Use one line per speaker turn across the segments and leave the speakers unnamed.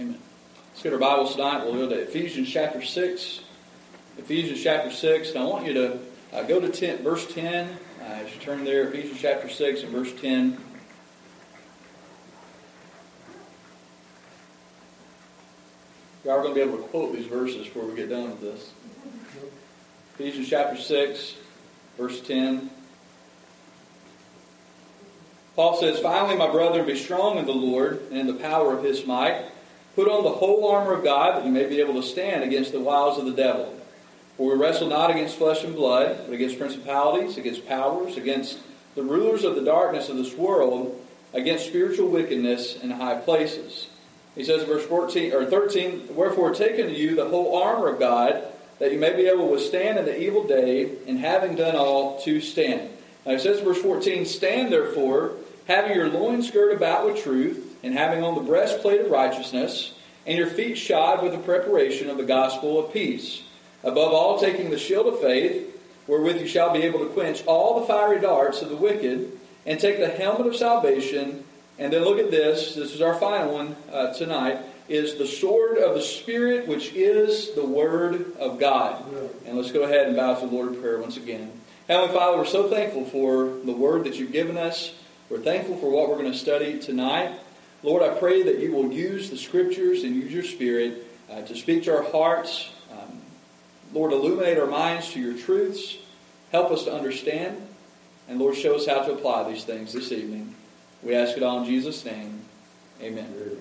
Amen. Let's get our Bibles tonight. We'll go to Ephesians chapter 6. Ephesians chapter 6. And I want you to uh, go to 10, verse 10. Uh, as you turn there, Ephesians chapter 6 and verse 10. We are going to be able to quote these verses before we get done with this. Ephesians chapter 6, verse 10. Paul says, Finally, my brethren, be strong in the Lord and in the power of his might. Put on the whole armor of God that you may be able to stand against the wiles of the devil. For we wrestle not against flesh and blood, but against principalities, against powers, against the rulers of the darkness of this world, against spiritual wickedness in high places. He says in verse 14 or 13, Wherefore take unto you the whole armor of God, that you may be able to withstand in the evil day, and having done all, to stand. Now he says in verse 14, Stand therefore, having your loins girt about with truth, and having on the breastplate of righteousness, and your feet shod with the preparation of the gospel of peace. Above all, taking the shield of faith, wherewith you shall be able to quench all the fiery darts of the wicked, and take the helmet of salvation. And then look at this. This is our final one uh, tonight. Is the sword of the Spirit, which is the Word of God. And let's go ahead and bow to the Lord in prayer once again. Heavenly Father, we're so thankful for the Word that you've given us. We're thankful for what we're going to study tonight. Lord, I pray that you will use the Scriptures and use your Spirit uh, to speak to our hearts. Um, Lord, illuminate our minds to your truths. Help us to understand. And Lord, show us how to apply these things this evening. We ask it all in Jesus' name. Amen. Amen.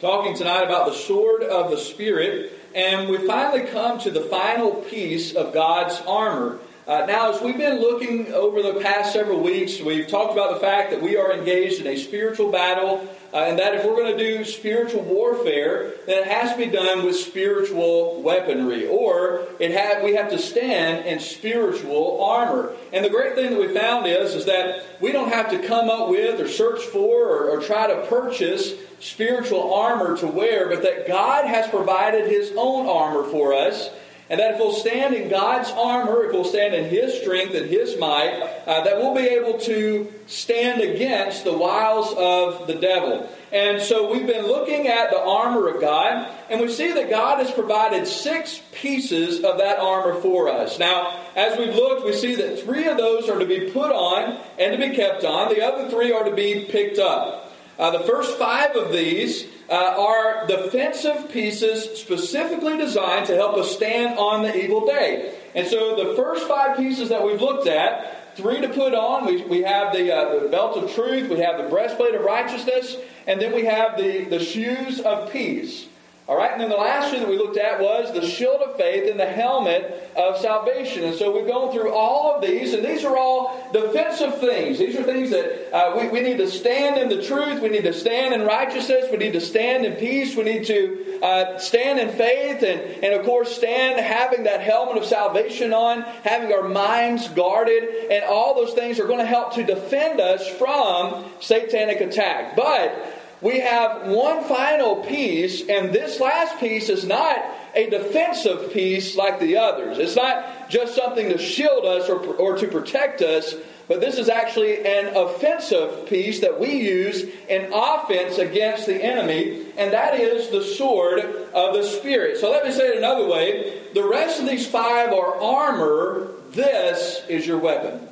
Talking tonight about the sword of the Spirit, and we finally come to the final piece of God's armor. Uh, now, as we've been looking over the past several weeks, we've talked about the fact that we are engaged in a spiritual battle, uh, and that if we're going to do spiritual warfare, then it has to be done with spiritual weaponry, or it ha- we have to stand in spiritual armor. And the great thing that we found is, is that we don't have to come up with or search for or, or try to purchase spiritual armor to wear, but that God has provided His own armor for us. And that if we'll stand in God's armor, if we'll stand in His strength and His might, uh, that we'll be able to stand against the wiles of the devil. And so we've been looking at the armor of God, and we see that God has provided six pieces of that armor for us. Now, as we've looked, we see that three of those are to be put on and to be kept on, the other three are to be picked up. Uh, the first five of these uh, are defensive pieces specifically designed to help us stand on the evil day. And so the first five pieces that we've looked at, three to put on, we, we have the, uh, the belt of truth, we have the breastplate of righteousness, and then we have the, the shoes of peace. All right, and then the last two that we looked at was the shield of faith and the helmet of salvation. And so we've gone through all of these, and these are all defensive things. These are things that uh, we, we need to stand in the truth, we need to stand in righteousness, we need to stand in peace, we need to uh, stand in faith, and, and of course, stand having that helmet of salvation on, having our minds guarded, and all those things are going to help to defend us from satanic attack. But we have one final piece, and this last piece is not a defensive piece like the others. It's not just something to shield us or, or to protect us, but this is actually an offensive piece that we use in offense against the enemy, and that is the sword of the Spirit. So let me say it another way the rest of these five are armor, this is your weapon.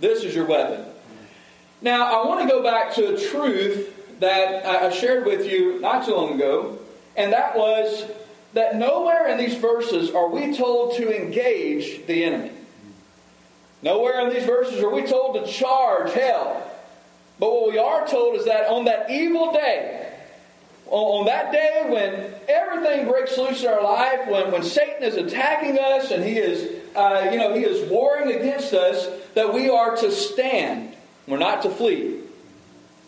This is your weapon. Now, I want to go back to a truth that I shared with you not too long ago, and that was that nowhere in these verses are we told to engage the enemy. Nowhere in these verses are we told to charge hell. But what we are told is that on that evil day, on that day when everything breaks loose in our life, when, when Satan is attacking us and he is, uh, you know, he is warring against us, that we are to stand. We're not to flee.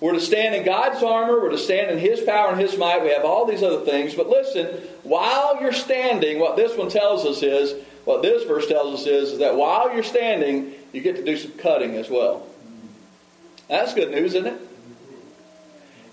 We're to stand in God's armor. We're to stand in His power and His might. We have all these other things. But listen, while you're standing, what this one tells us is, what this verse tells us is, is that while you're standing, you get to do some cutting as well. That's good news, isn't it?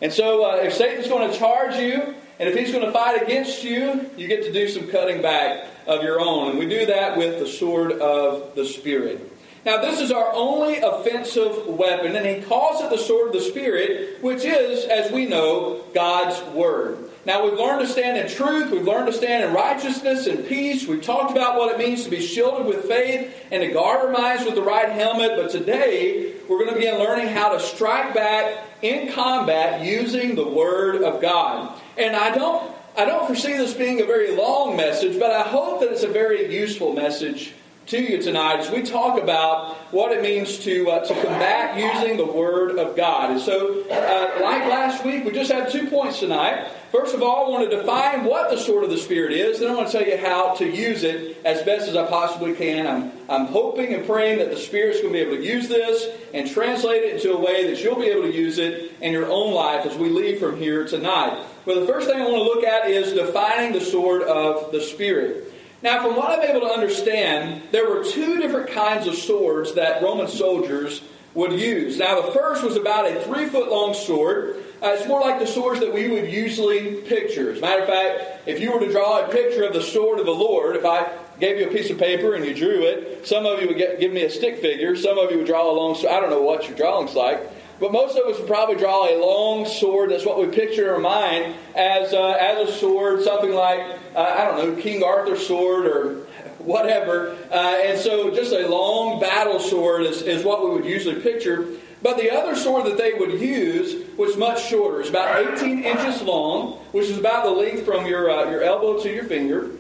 And so, uh, if Satan's going to charge you, and if he's going to fight against you, you get to do some cutting back of your own. And we do that with the sword of the Spirit. Now, this is our only offensive weapon, and he calls it the sword of the Spirit, which is, as we know, God's Word. Now, we've learned to stand in truth, we've learned to stand in righteousness and peace. We've talked about what it means to be shielded with faith and to guard our minds with the right helmet, but today we're going to begin learning how to strike back in combat using the Word of God. And I don't, I don't foresee this being a very long message, but I hope that it's a very useful message to you tonight as we talk about what it means to, uh, to combat using the Word of God. And so, uh, like last week, we just had two points tonight. First of all, I want to define what the sword of the Spirit is, then I want to tell you how to use it as best as I possibly can. I'm, I'm hoping and praying that the Spirit's going to be able to use this and translate it into a way that you'll be able to use it in your own life as we leave from here tonight. Well, the first thing I want to look at is defining the sword of the Spirit. Now, from what I'm able to understand, there were two different kinds of swords that Roman soldiers would use. Now, the first was about a three foot long sword. Uh, it's more like the swords that we would usually picture. As a matter of fact, if you were to draw a picture of the sword of the Lord, if I gave you a piece of paper and you drew it, some of you would get, give me a stick figure, some of you would draw a long sword. I don't know what your drawing's like. But most of us would probably draw a long sword. That's what we picture in our mind as, uh, as a sword, something like, uh, I don't know, King Arthur's sword or whatever. Uh, and so just a long battle sword is, is what we would usually picture. But the other sword that they would use was much shorter. It's about 18 inches long, which is about the length from your, uh, your elbow to your finger.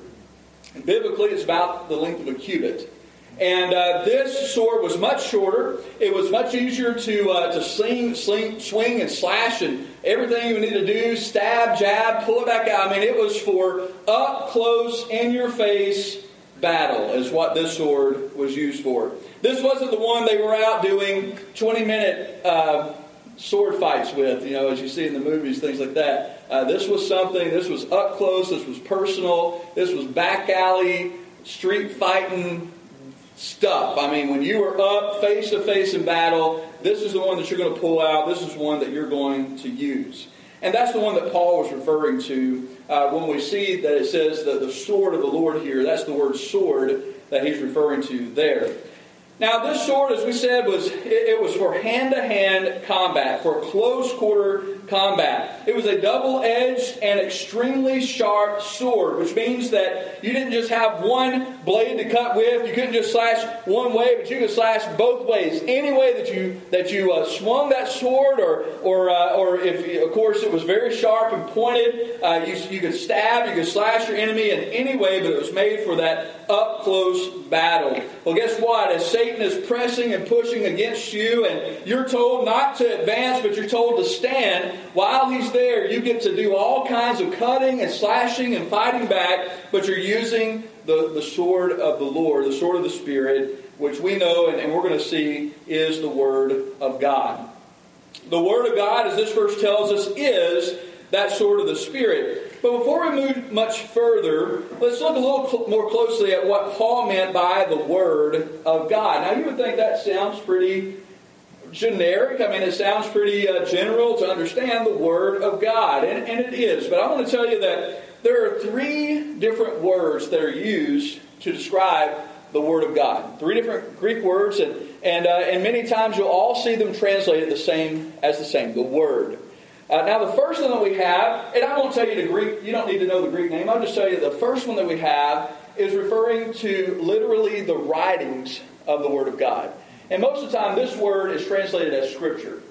Biblically, it's about the length of a cubit. And uh, this sword was much shorter. It was much easier to, uh, to sling, sling, swing and slash and everything you need to do stab, jab, pull it back out. I mean, it was for up close, in your face battle, is what this sword was used for. This wasn't the one they were out doing 20 minute uh, sword fights with, you know, as you see in the movies, things like that. Uh, this was something, this was up close, this was personal, this was back alley, street fighting stuff. I mean, when you are up face to face in battle, this is the one that you're going to pull out. This is one that you're going to use. And that's the one that Paul was referring to uh, when we see that it says that the sword of the Lord here. That's the word sword that he's referring to there. Now, this sword, as we said, was it, it was for hand-to-hand combat, for close quarter combat. It was a double-edged and extremely sharp sword, which means that you didn't just have one blade to cut with. You couldn't just slash one way, but you could slash both ways. Any way that you that you uh, swung that sword, or or uh, or if of course it was very sharp and pointed, uh, you you could stab, you could slash your enemy in any way, but it was made for that up close battle. Well, guess what? As Satan is pressing and pushing against you, and you're told not to advance, but you're told to stand, while he's there, you get to do all kinds of cutting and slashing and fighting back, but you're using the, the sword of the Lord, the sword of the Spirit, which we know and, and we're going to see is the Word of God. The Word of God, as this verse tells us, is that sword of the Spirit. But before we move much further, let's look a little cl- more closely at what Paul meant by the Word of God. Now, you would think that sounds pretty generic. I mean, it sounds pretty uh, general to understand the Word of God, and, and it is. But I want to tell you that there are three different words that are used to describe the Word of God. Three different Greek words, and and uh, and many times you'll all see them translated the same as the same, the Word. Uh, now, the first one that we have, and I won't tell you the Greek. You don't need to know the Greek name. I'll just tell you the first one that we have is referring to literally the writings of the Word of God. And most of the time, this word is translated as Scripture,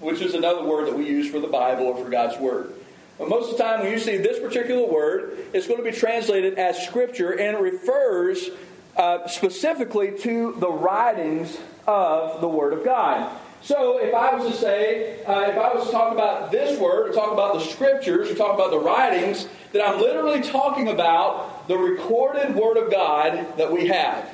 which is another word that we use for the Bible or for God's Word. But most of the time, when you see this particular word, it's going to be translated as Scripture, and it refers uh, specifically to the writings of the Word of God. So, if I was to say, uh, if I was to talk about this word, or talk about the Scriptures, or talk about the writings, then I'm literally talking about the recorded Word of God that we have.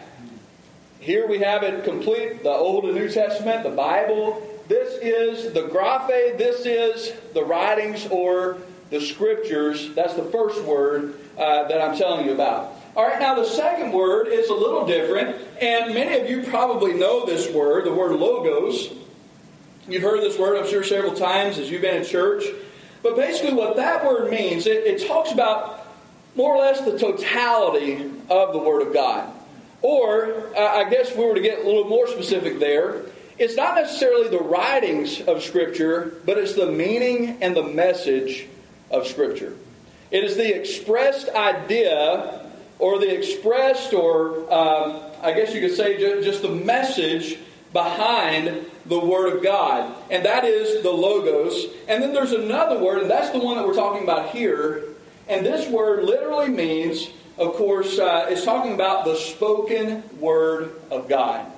Here we have it complete the Old and New Testament, the Bible. This is the graphe, this is the writings or the scriptures. That's the first word uh, that I'm telling you about. All right, now the second word is a little different, and many of you probably know this word, the word logos. You've heard this word, I'm sure, several times as you've been in church. But basically, what that word means, it, it talks about more or less the totality of the Word of God Or, uh, I guess if we were to get a little more specific there, it's not necessarily the writings of Scripture, but it's the meaning and the message of Scripture. It is the expressed idea, or the expressed, or um, I guess you could say just the message behind the Word of God. And that is the Logos. And then there's another word, and that's the one that we're talking about here. And this word literally means of course, uh, is talking about the spoken word of God.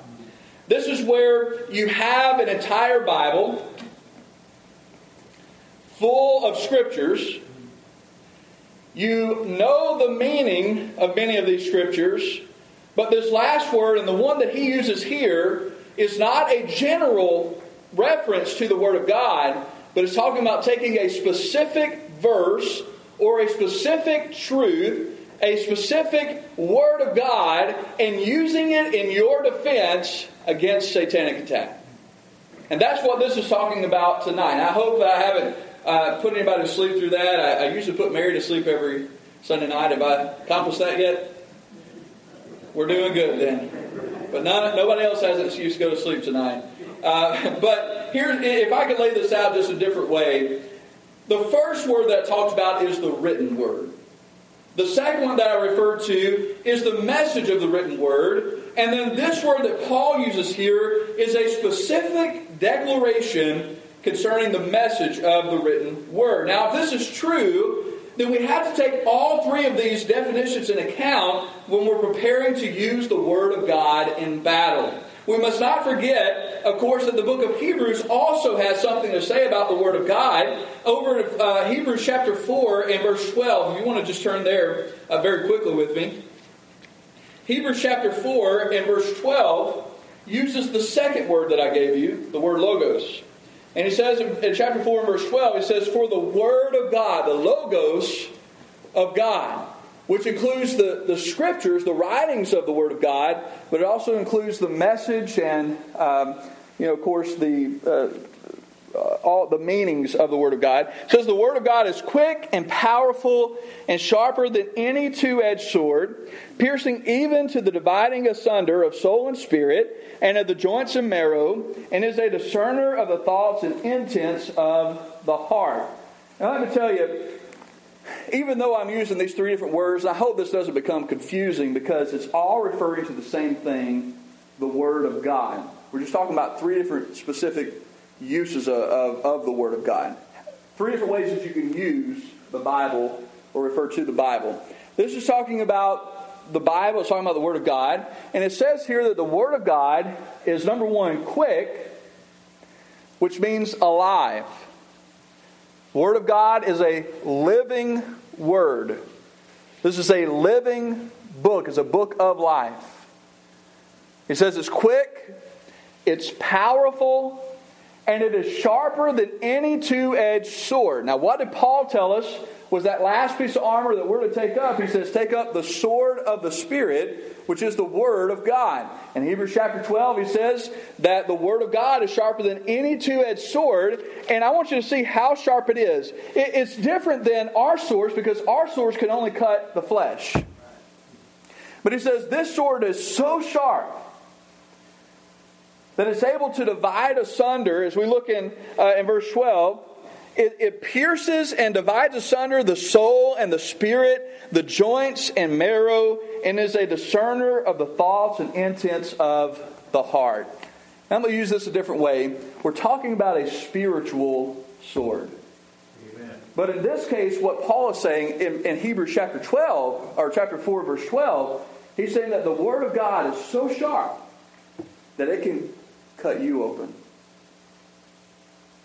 This is where you have an entire Bible full of scriptures. You know the meaning of many of these scriptures, but this last word and the one that he uses here is not a general reference to the Word of God, but it's talking about taking a specific verse or a specific truth a specific word of God and using it in your defense against satanic attack. And that's what this is talking about tonight. I hope that I haven't uh, put anybody to sleep through that. I, I, usually put Mary to sleep every Sunday night. Have I accomplished that yet? We're doing good then. But nobody else has an excuse to go to sleep tonight. Uh, but here, if I could lay this out just a different way, the first word that talks about is the written word. The second one that I referred to is the message of the written word. And then this word that Paul uses here is a specific declaration concerning the message of the written word. Now, if this is true, then we have to take all three of these definitions in account when we're preparing to use the Word of God in battle. We must not forget, of course, that the book of Hebrews also has something to say about the Word of God. Over in uh, Hebrews chapter 4 and verse 12, if you want to just turn there uh, very quickly with me. Hebrews chapter 4 and verse 12 uses the second word that I gave you, the word logos. And he says in, chapter 4 verse 12, he says, For the Word of God, the logos of God which includes the, the scriptures, the writings of the Word of God, but it also includes the message and, um, you know, of course, the. Uh, Uh, all the meanings of the Word of God. It says the Word of God is quick and powerful and sharper than any two edged sword, piercing even to the dividing asunder of soul and spirit, and of the joints and marrow, and is a discerner of the thoughts and intents of the heart. Now, let me tell you, even though I'm using these three different words, I hope this doesn't become confusing because it's all referring to the same thing the Word of God. We're just talking about three different specific uses of, of, of, the Word of God. Three different ways that you can use the Bible or refer to the Bible. This is talking about the Bible, it's talking about the Word of God. And it says here that the Word of God is number one, quick, which means alive. Word of God is a living word. This is a living book, it's a book of life. It says it's quick, it's powerful, and it is sharper than any two edged sword. Now, what did Paul tell us was that last piece of armor that we're to take up. He says, Take up the sword of the Spirit, which is the Word of God. In Hebrews chapter 12, he says that the Word of God is sharper than any two edged sword. And I want you to see how sharp it is. It's different than our swords because our swords can only cut the flesh. But he says, This sword is so sharp that it's able to divide asunder, as we look in, uh, in verse 12 it, it pierces and divides asunder the soul and the spirit, the joints and marrow, and is a discerner of the thoughts and intents of the heart. Now, I'm going to use this a different way. We're talking about a spiritual sword. Amen. But in this case, what Paul is saying in, in Hebrews chapter 12, or chapter 4, verse 12, he's saying that the Word of God is so sharp that it can cut you open.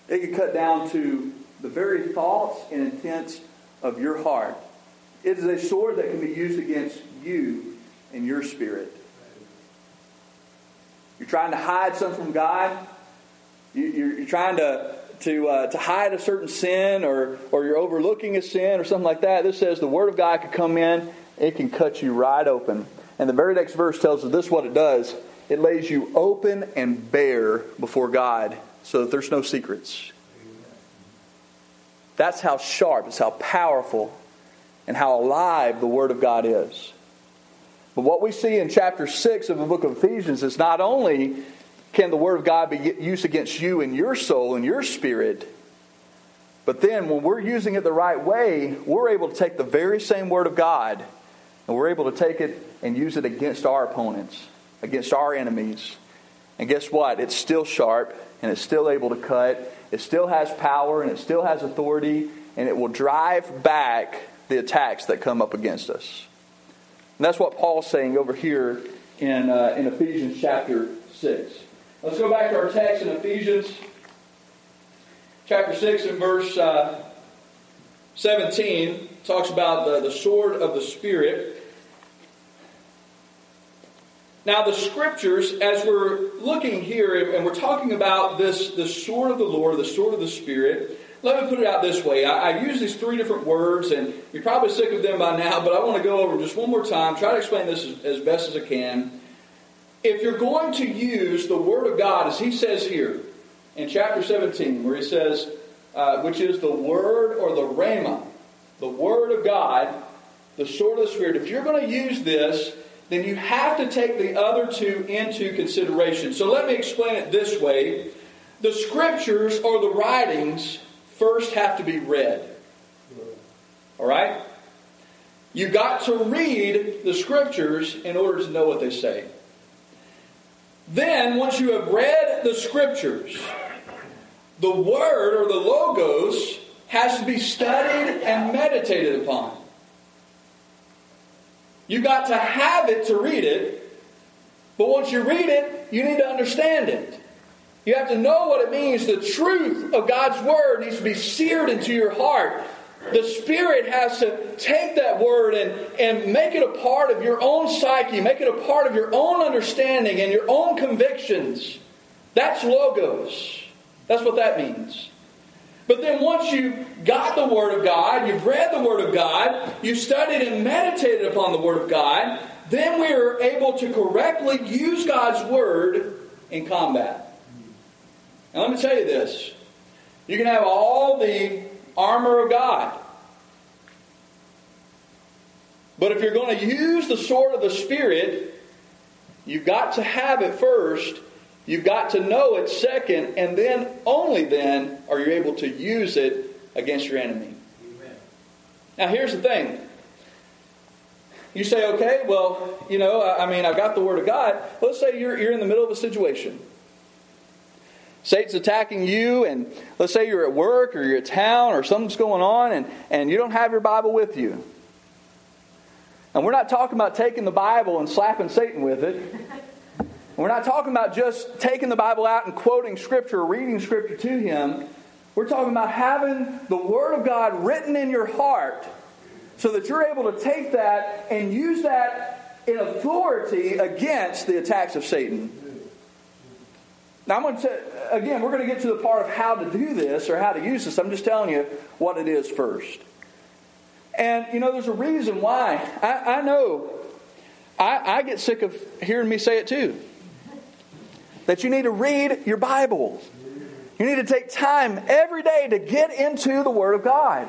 It can cut down to the very thoughts and intents of your heart. It is a sword that can be used against you and your spirit. You're trying to hide something from God. You, are trying to to uh, to hide a certain sin, or or you're overlooking a sin, or something like that. This says the Word of God could come in. It can cut you right open. And the very next verse tells us this: what it does. It lays you open and bare before God, so that there's no secrets. That's how sharp, it's how powerful, and how alive the Word of God is. But what we see in chapter 6 of the book of Ephesians is not only can the Word of God be used against you and your soul and your spirit, but then when we're using it the right way, we're able to take the very same Word of God and we're able to take it and use it against our opponents, against our enemies. And guess what? It's still sharp and it's still able to cut. It still has power and it still has authority and it will drive back the attacks that come up against us. And that's what Paul's saying over here in, uh, in Ephesians chapter 6. Let's go back to our text in Ephesians chapter 6 and verse uh, 17. Talks about the, the sword of the Spirit. Now, the scriptures, as we're looking here and we're talking about this, the sword of the Lord, the sword of the Spirit, let me put it out this way. I, I, use these three different words, and you're probably sick of them by now, but I want to go over just one more time, try to explain this as, as best as I can. If you're going to use the Word of God, as he says here in chapter 17, where he says, uh, which is the Word or the Rhema, the Word of God, the sword of the Spirit, if you're going to use this, then you have to take the other two into consideration. So let me explain it this way. The scriptures or the writings first have to be read. All right? You've got to read the scriptures in order to know what they say. Then, once you have read the scriptures, the word or the logos has to be studied and meditated upon. You've got to have it to read it, but once you read it, you need to understand it. You have to know what it means. The truth of God's Word needs to be seared into your heart. The Spirit has to take that Word and, and make it a part of your own psyche, make it a part of your own understanding and your own convictions. That's Logos. That's what that means. But then once you got the Word of God, you've read the Word of God, you've studied and meditated upon the Word of God, then we are able to correctly use God's Word in combat. Now, let me tell you this you can have all the armor of God. But if you're going to use the sword of the Spirit, you've got to have it first. You've got to know it second, and then only then are you able to use it against your enemy. Amen. Now, here's the thing. You say, okay, well, you know, I mean, I've got the Word of God. Let's say you're, you're in the middle of a situation. Satan's attacking you, and let's say you're at work or you're at town or something's going on, and, and you don't have your Bible with you. And we're not talking about taking the Bible and slapping Satan with it. We're not talking about just taking the Bible out and quoting Scripture or reading Scripture to him. We're talking about having the Word of God written in your heart so that you're able to take that and use that in authority against the attacks of Satan. Now, I'm going to, again, we're going to get to the part of how to do this or how to use this. I'm just telling you what it is first. And, you know, there's a reason why. I, I know, I, I get sick of hearing me say it too. That you need to read your Bible. You need to take time every day to get into the Word of God.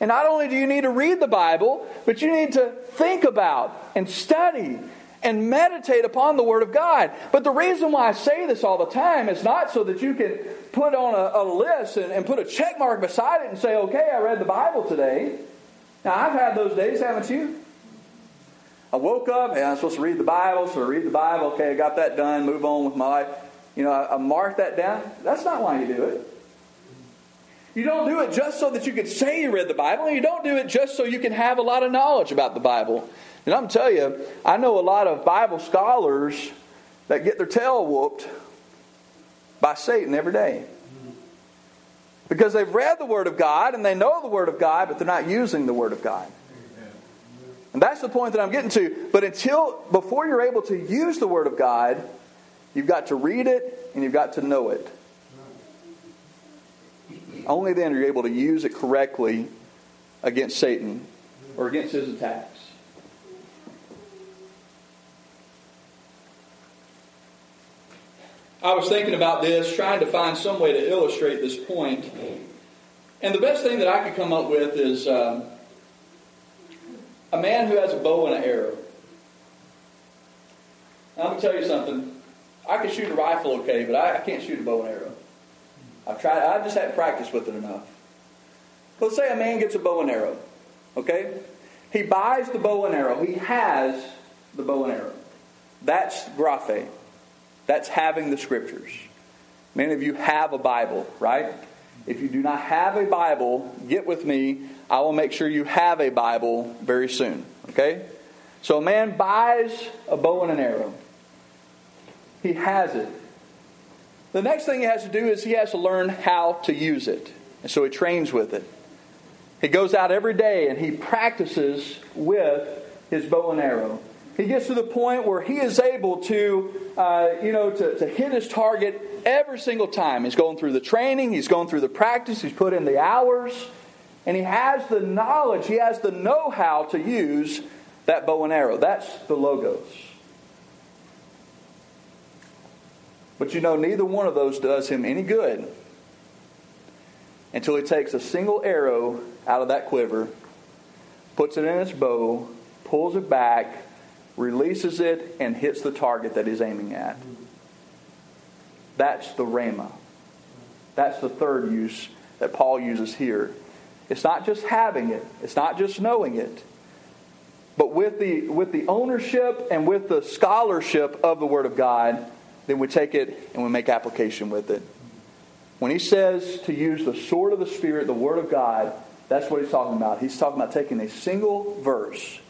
And not only do you need to read the Bible, but you need to think about and study and meditate upon the Word of God. But the reason why I say this all the time is not so that you can put on a, a list and, and, put a check mark beside it and say, okay, I read the Bible today. Now, I've had those days, haven't you? I woke up, and I'm supposed to read the Bible, so I read the Bible, okay, I got that done, move on with my life. You know, I, I mark that down. That's not why you do it. You don't do it just so that you can say you read the Bible, you don't do it just so you can have a lot of knowledge about the Bible. And I'm telling you, I know a lot of Bible scholars that get their tail whooped by Satan every day. Because they've read the Word of God and they know the Word of God, but they're not using the Word of God. And that's the point that I'm getting to. But until, before you're able to use the Word of God, you've got to read it and you've got to know it. Only then are you able to use it correctly against Satan or against his attacks. I was thinking about this, trying to find some way to illustrate this point. And the best thing that I could come up with is um, a man who has a bow and an arrow. Going to tell you something. I can shoot a rifle okay, but I, I can't shoot a bow and arrow. I've tried, I just haven't practiced with it enough. Let's say a man gets a bow and arrow, okay? He buys the bow and arrow. He has the bow and arrow. That's graphe. That's having the scriptures. Many of you have a Bible, right? If you do not have a Bible, get with me. I will make sure you have a Bible very soon, okay? So a man buys a bow and an arrow. He has it. The next thing he has to do is he has to learn how to use it. And so he trains with it. He goes out every day and he practices with his bow and arrow. He gets to the point where he is able to, uh, you know, to, to hit his target every single time. He's going through the training, he's going through the practice, he's put in the hours, and he has the knowledge, he has the know how to use that bow and arrow. That's the logos. But you know, neither one of those does him any good until he takes a single arrow out of that quiver, puts it in his bow, pulls it back, releases it, and hits the target that he's aiming at. That's the Rhema. That's the third use that Paul uses here. It's not just having it, it's not just knowing it, but with the, with the ownership and with the scholarship of the Word of God, then we take it and we make application with it. When he says to use the sword of the Spirit, the Word of God, that's what he's talking about. He's talking about taking a single verse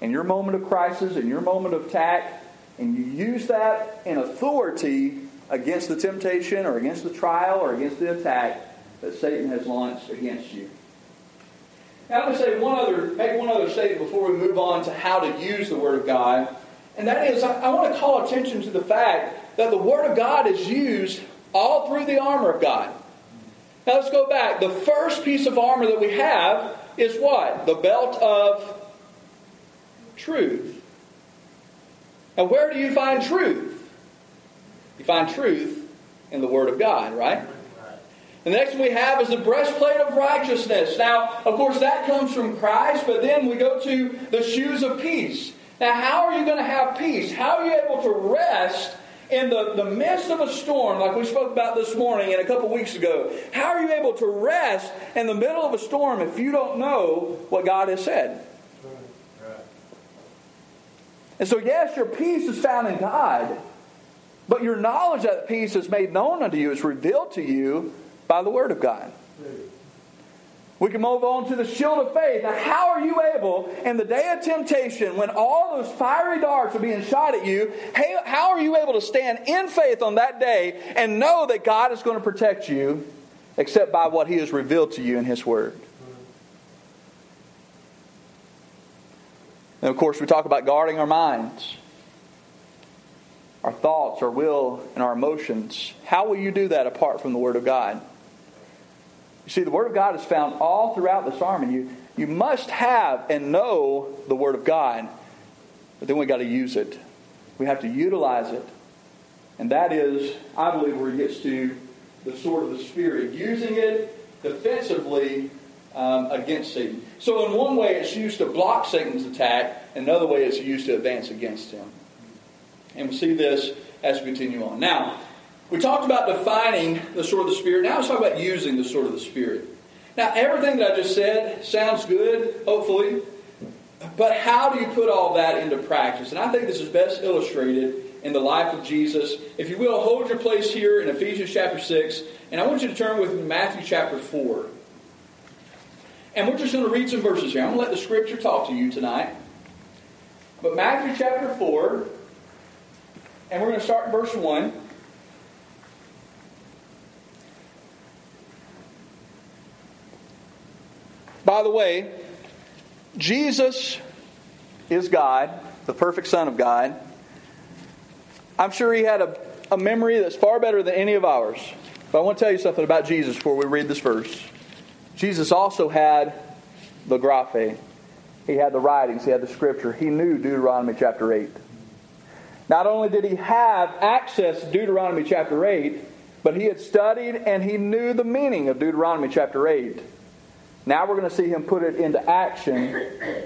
in your moment of crisis, in your moment of attack, and you use that in authority against the temptation or against the trial or against the attack that Satan has launched against you. Now, I'm going to say one other, make one other statement before we move on to how to use the Word of God. And that is, I, I want to call attention to the fact that the Word of God is used all through the armor of God. Now let's go back. The first piece of armor that we have is what? The belt of truth. Now, where do you find truth? You find truth in the Word of God, right? The next we have is the breastplate of righteousness. Now, of course, that comes from Christ, but then we go to the shoes of peace. Now, how are you going to have peace? How are you able to rest in the, the midst of a storm, like we spoke about this morning and a couple weeks ago, how are you able to rest in the middle of a storm if you don't know what God has said? And so, yes, your peace is found in God, but your knowledge that peace is made known unto you, is revealed to you by the Word of God. We can move on to the shield of faith. Now, how are you able, in the day of temptation, when all those fiery darts are being shot at you, how are you able to stand in faith on that day and know that God is going to protect you except by what He has revealed to you in His Word? And of course, we talk about guarding our minds, our thoughts, our will, and our emotions. How will you do that apart from the Word of God? You see, the Word of God is found all throughout this sermon. You, you must have and know the Word of God, but then we got to use it. We have to utilize it. And that is, I believe, where it gets to the sword of the Spirit, using it defensively um, against Satan. So, in one way, it's used to block Satan's attack, another way, it's used to advance against him. And we'll see this as we continue on. Now, we talked about defining the sword of the Spirit. Now let's talk about using the sword of the Spirit. Now, everything that I just said sounds good, hopefully, but how do you put all that into practice? And I think this is best illustrated in the life of Jesus. If you will, hold your place here in Ephesians chapter 6, and I want you to turn with Matthew chapter 4. And we're just going to read some verses here. I'm going to let the scripture talk to you tonight. But Matthew chapter 4, and we're going to start in verse 1. By the way, Jesus is God, the perfect Son of God. I'm sure he had a, a memory that's far better than any of ours. But I want to tell you something about Jesus before we read this verse. Jesus also had the graphe. He had the writings, he had the scripture. He knew Deuteronomy chapter 8. Not only did he have access to Deuteronomy chapter 8, but he had studied and he knew the meaning of Deuteronomy chapter 8. Now we're going to see him put it into action.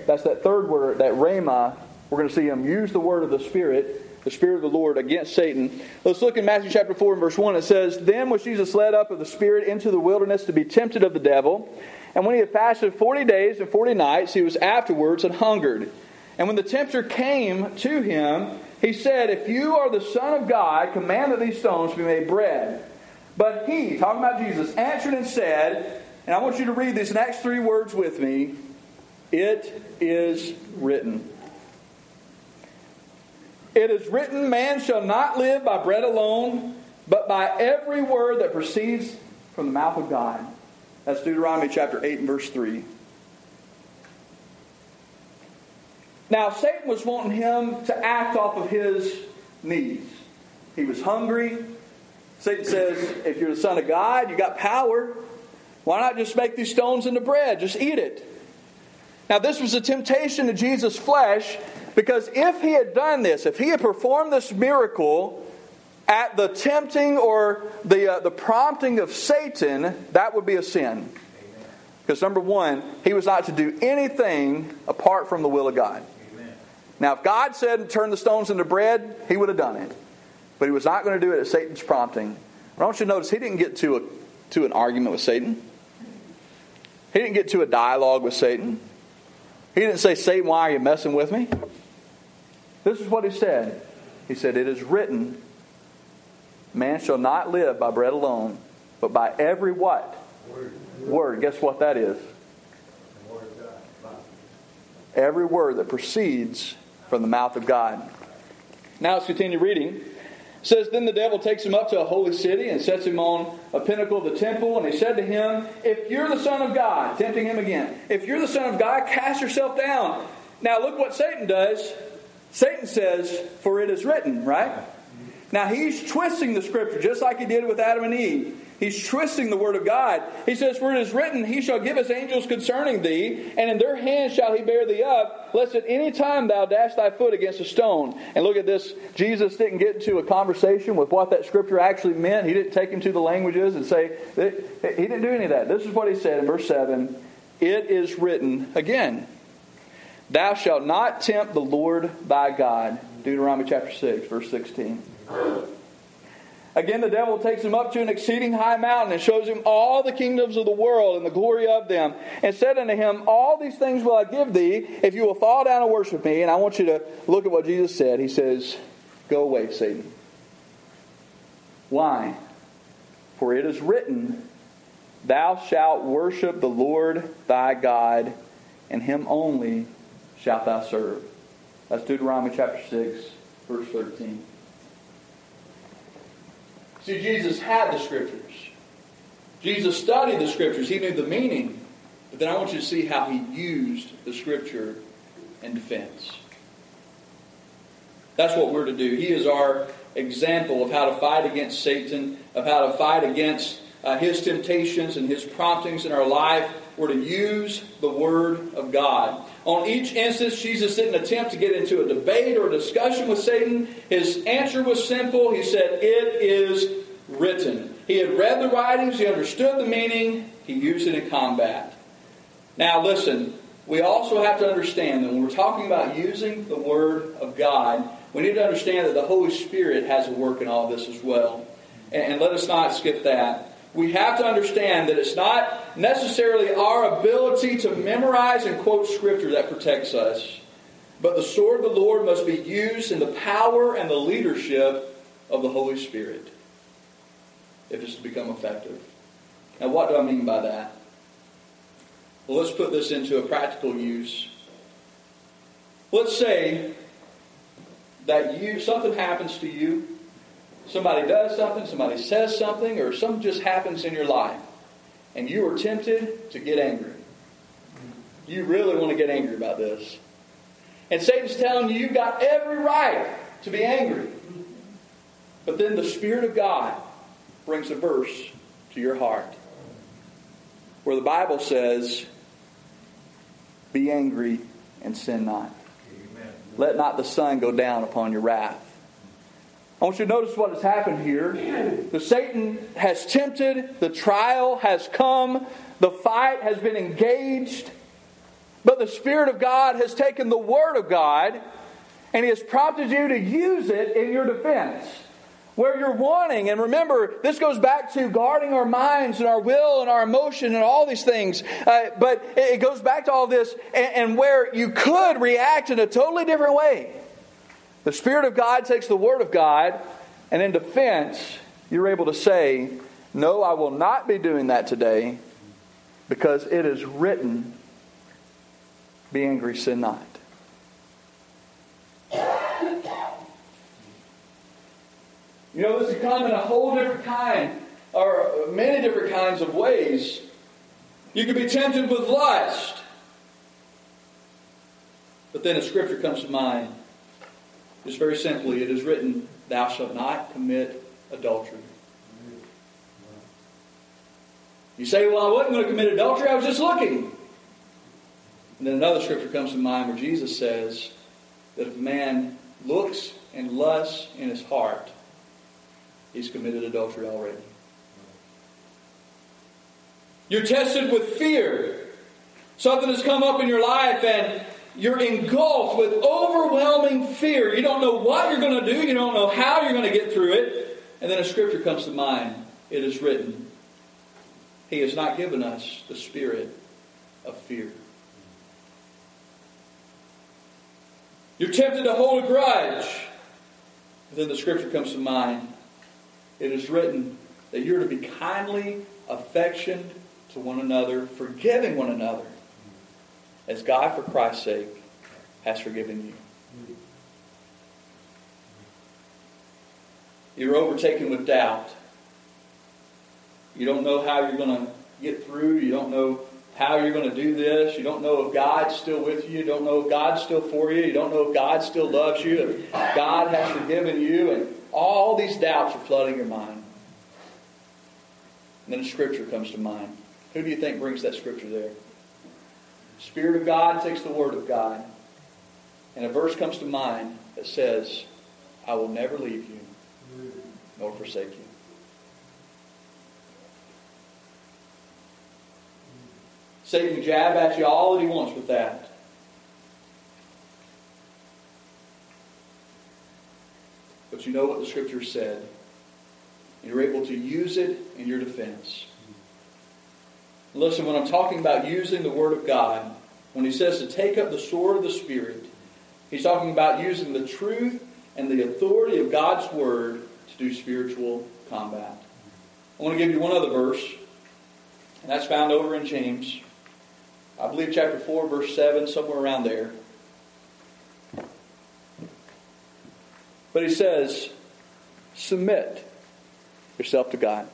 That's that third word, that rhema. We're going to see him use the word of the Spirit the Spirit of the Lord against Satan. Let's look in Matthew chapter 4 and verse 1. It says, Then was Jesus led up of the Spirit into the wilderness to be tempted of the devil. And when he had fasted 40 days and 40 nights, he was afterwards and hungered. And when the tempter came to him, he said, If you are the Son of God, command that these stones be made bread. But he, talking about Jesus, answered and said, and I want you to read these next three words with me It is written. It is written, Man shall not live by bread alone, but by every word that proceeds from the mouth of God. That's Deuteronomy chapter 8 and verse 3. Now, Satan was wanting him to act off of his needs. He was hungry. Satan says, if you're the Son of God, you got power. Why not just make these stones into bread? Just eat it. Now, this was a temptation to Jesus' flesh because if he had done this, if he had performed this miracle at the tempting or the, uh, the prompting of Satan, that would be a sin. Because number one, he was not to do anything apart from the will of God. Amen. Now, if God said turn the stones into bread, he would have done it. But he was not going to do it at Satan's prompting. But I want you to notice he didn't get to, a, to an argument with Satan. He didn't get to a dialogue with Satan. He didn't say, Satan, why are you messing with me? This is what he said. He said, It is written, Man shall not live by bread alone, but by every what? Word. Word. Guess what that is? Every word that proceeds from the mouth of God. Now let's continue reading says, Then the devil takes him up to a holy city and sets him on a pinnacle of the temple. And he said to him, If you're the Son of God, tempting him again, if you're the Son of God, cast yourself down. Now look what Satan does. Satan says, For it is written, right? Now he's twisting the scripture just like he did with Adam and Eve. He's twisting the word of God. He says, For it is written, He shall give us angels concerning thee, and in their hands shall he bear thee up, lest at any time thou dash thy foot against a stone. And look at this. Jesus didn't get into a conversation with what that scripture actually meant. He didn't take him to the languages and say, He didn't do any of that. This is what he said in verse 7 It is written again, Thou shalt not tempt the Lord thy God. Deuteronomy chapter 6, verse 16. Again, the devil takes him up to an exceeding high mountain and shows him all the kingdoms of the world and the glory of them, and said unto him, All these things will I give thee if you will fall down and worship me. And I want you to look at what Jesus said. He says, Go away, Satan. Why? For it is written, Thou shalt worship the Lord thy God, and him only shalt thou serve. That's Deuteronomy chapter 6, verse 13. See, Jesus had the scriptures. Jesus studied the scriptures. He knew the meaning. But then I want you to see how he used the scripture in defense. That's what we're to do. He is our example of how to fight against Satan, of how to fight against uh, his temptations and his promptings in our life. We're to use the Word of God. On each instance, Jesus didn't attempt to get into a debate or a discussion with Satan. His answer was simple. He said, It is written. He had read the writings, he understood the meaning, he used it in combat. Now, listen, we also have to understand that when we're talking about using the Word of God, we need to understand that the Holy Spirit has a work in all this as well. And, let us not skip that we have to understand that it's not necessarily our ability to memorize and quote Scripture that protects us, but the sword of the Lord must be used in the power and the leadership of the Holy Spirit if it's to become effective. Now, what do I mean by that? Well, let's put this into a practical use. Let's say that you something happens to you Somebody does something, somebody says something, or something just happens in your life, and you are tempted to get angry. You really want to get angry about this. And Satan's telling you you've got every right to be angry. But then the Spirit of God brings a verse to your heart where the Bible says, Be angry and sin not. Amen. Let not the sun go down upon your wrath. I want you to notice what has happened here. The Satan has tempted, the trial has come, the fight has been engaged, but the Spirit of God has taken the Word of God And He has prompted you to use it in your defense. Where you're wanting, and remember, this goes back to guarding our minds and our will and our emotion and all these things. Uh, but it goes back to all this, and, and where you could react in a totally different way. The Spirit of God takes the Word of God, and in defense, you're able to say, No, I will not be doing that today because it is written, Be angry, sin not. You know, this can come in a whole different kind, or many different kinds of ways. You could be tempted with lust. But then a scripture comes to mind. Just very simply, it is written, Thou shalt not commit adultery. You say, Well, I wasn't going to commit adultery, I was just looking. And then another scripture comes to mind where Jesus says that if a man looks and lusts in his heart, he's committed adultery already. You're tested with fear. Something has come up in your life and you're engulfed with overwhelming fear. You don't know what you're going to do, you don't know how you're going to get through it. And then a scripture comes to mind. It is written, He has not given us the spirit of fear. You're tempted to hold a grudge. But then the scripture comes to mind. It is written that you're to be kindly affectioned to one another, forgiving one another, as God, for Christ's sake, has forgiven you. You're overtaken with doubt. You don't know how you're going to get through. You don't know how you're going to do this. You don't know if God's still with you. You don't know if God's still for you. You don't know if God still loves you, if God has forgiven you. And all these doubts are flooding your mind. And then a scripture comes to mind. Who do you think brings that scripture there? Spirit of God takes the Word of God. And a verse comes to mind that says, I will never leave you nor forsake you. Satan can jab at you all that he wants with that. But you know what the scripture said. And you're able to use it in your defense. Listen, when I'm talking about using the Word of God, when he says to take up the sword of the Spirit, he's talking about using the truth and the authority of God's Word to do spiritual combat. I want to give you one other verse, and that's found over in James. I believe chapter 4, verse 7, somewhere around there. But he says, submit yourself to God.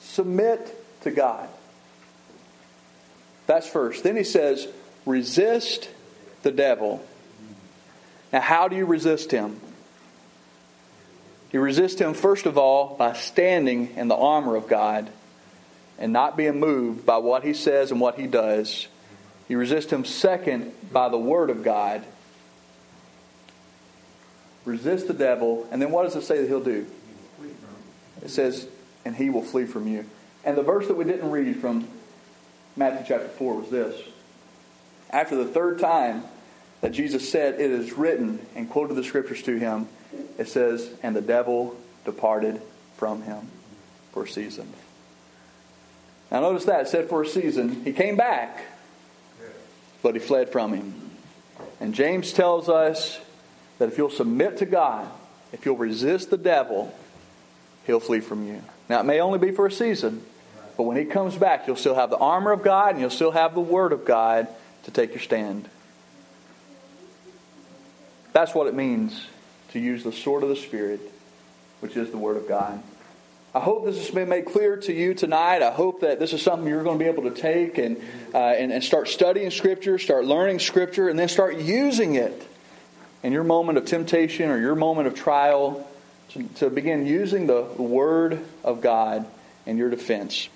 Submit to God. That's first. Then he says, resist the devil. Now, how do you resist him? You resist him, first of all, by standing in the armor of God and not being moved by what he says and what he does. You resist him, second, by the word of God. Resist the devil, and then what does it say that he'll do? It says, and he will flee from you. And the verse that we didn't read from Matthew chapter 4 was this. After the third time that Jesus said, It is written, and quoted the scriptures to him, it says, And the devil departed from him for a season. Now, notice that. It said for a season. He came back, but he fled from him. And James tells us that if you'll submit to God, if you'll resist the devil, he'll flee from you. Now, it may only be for a season, but when he comes back, you'll still have the armor of God and you'll still have the Word of God to take your stand. That's what it means to use the sword of the Spirit, which is the Word of God. I hope this has been made clear to you tonight. I hope that this is something you're going to be able to take and, uh, and, and start studying Scripture, start learning Scripture, and then start using it in your moment of temptation or your moment of trial to, to begin using the, the Word of God in your defense.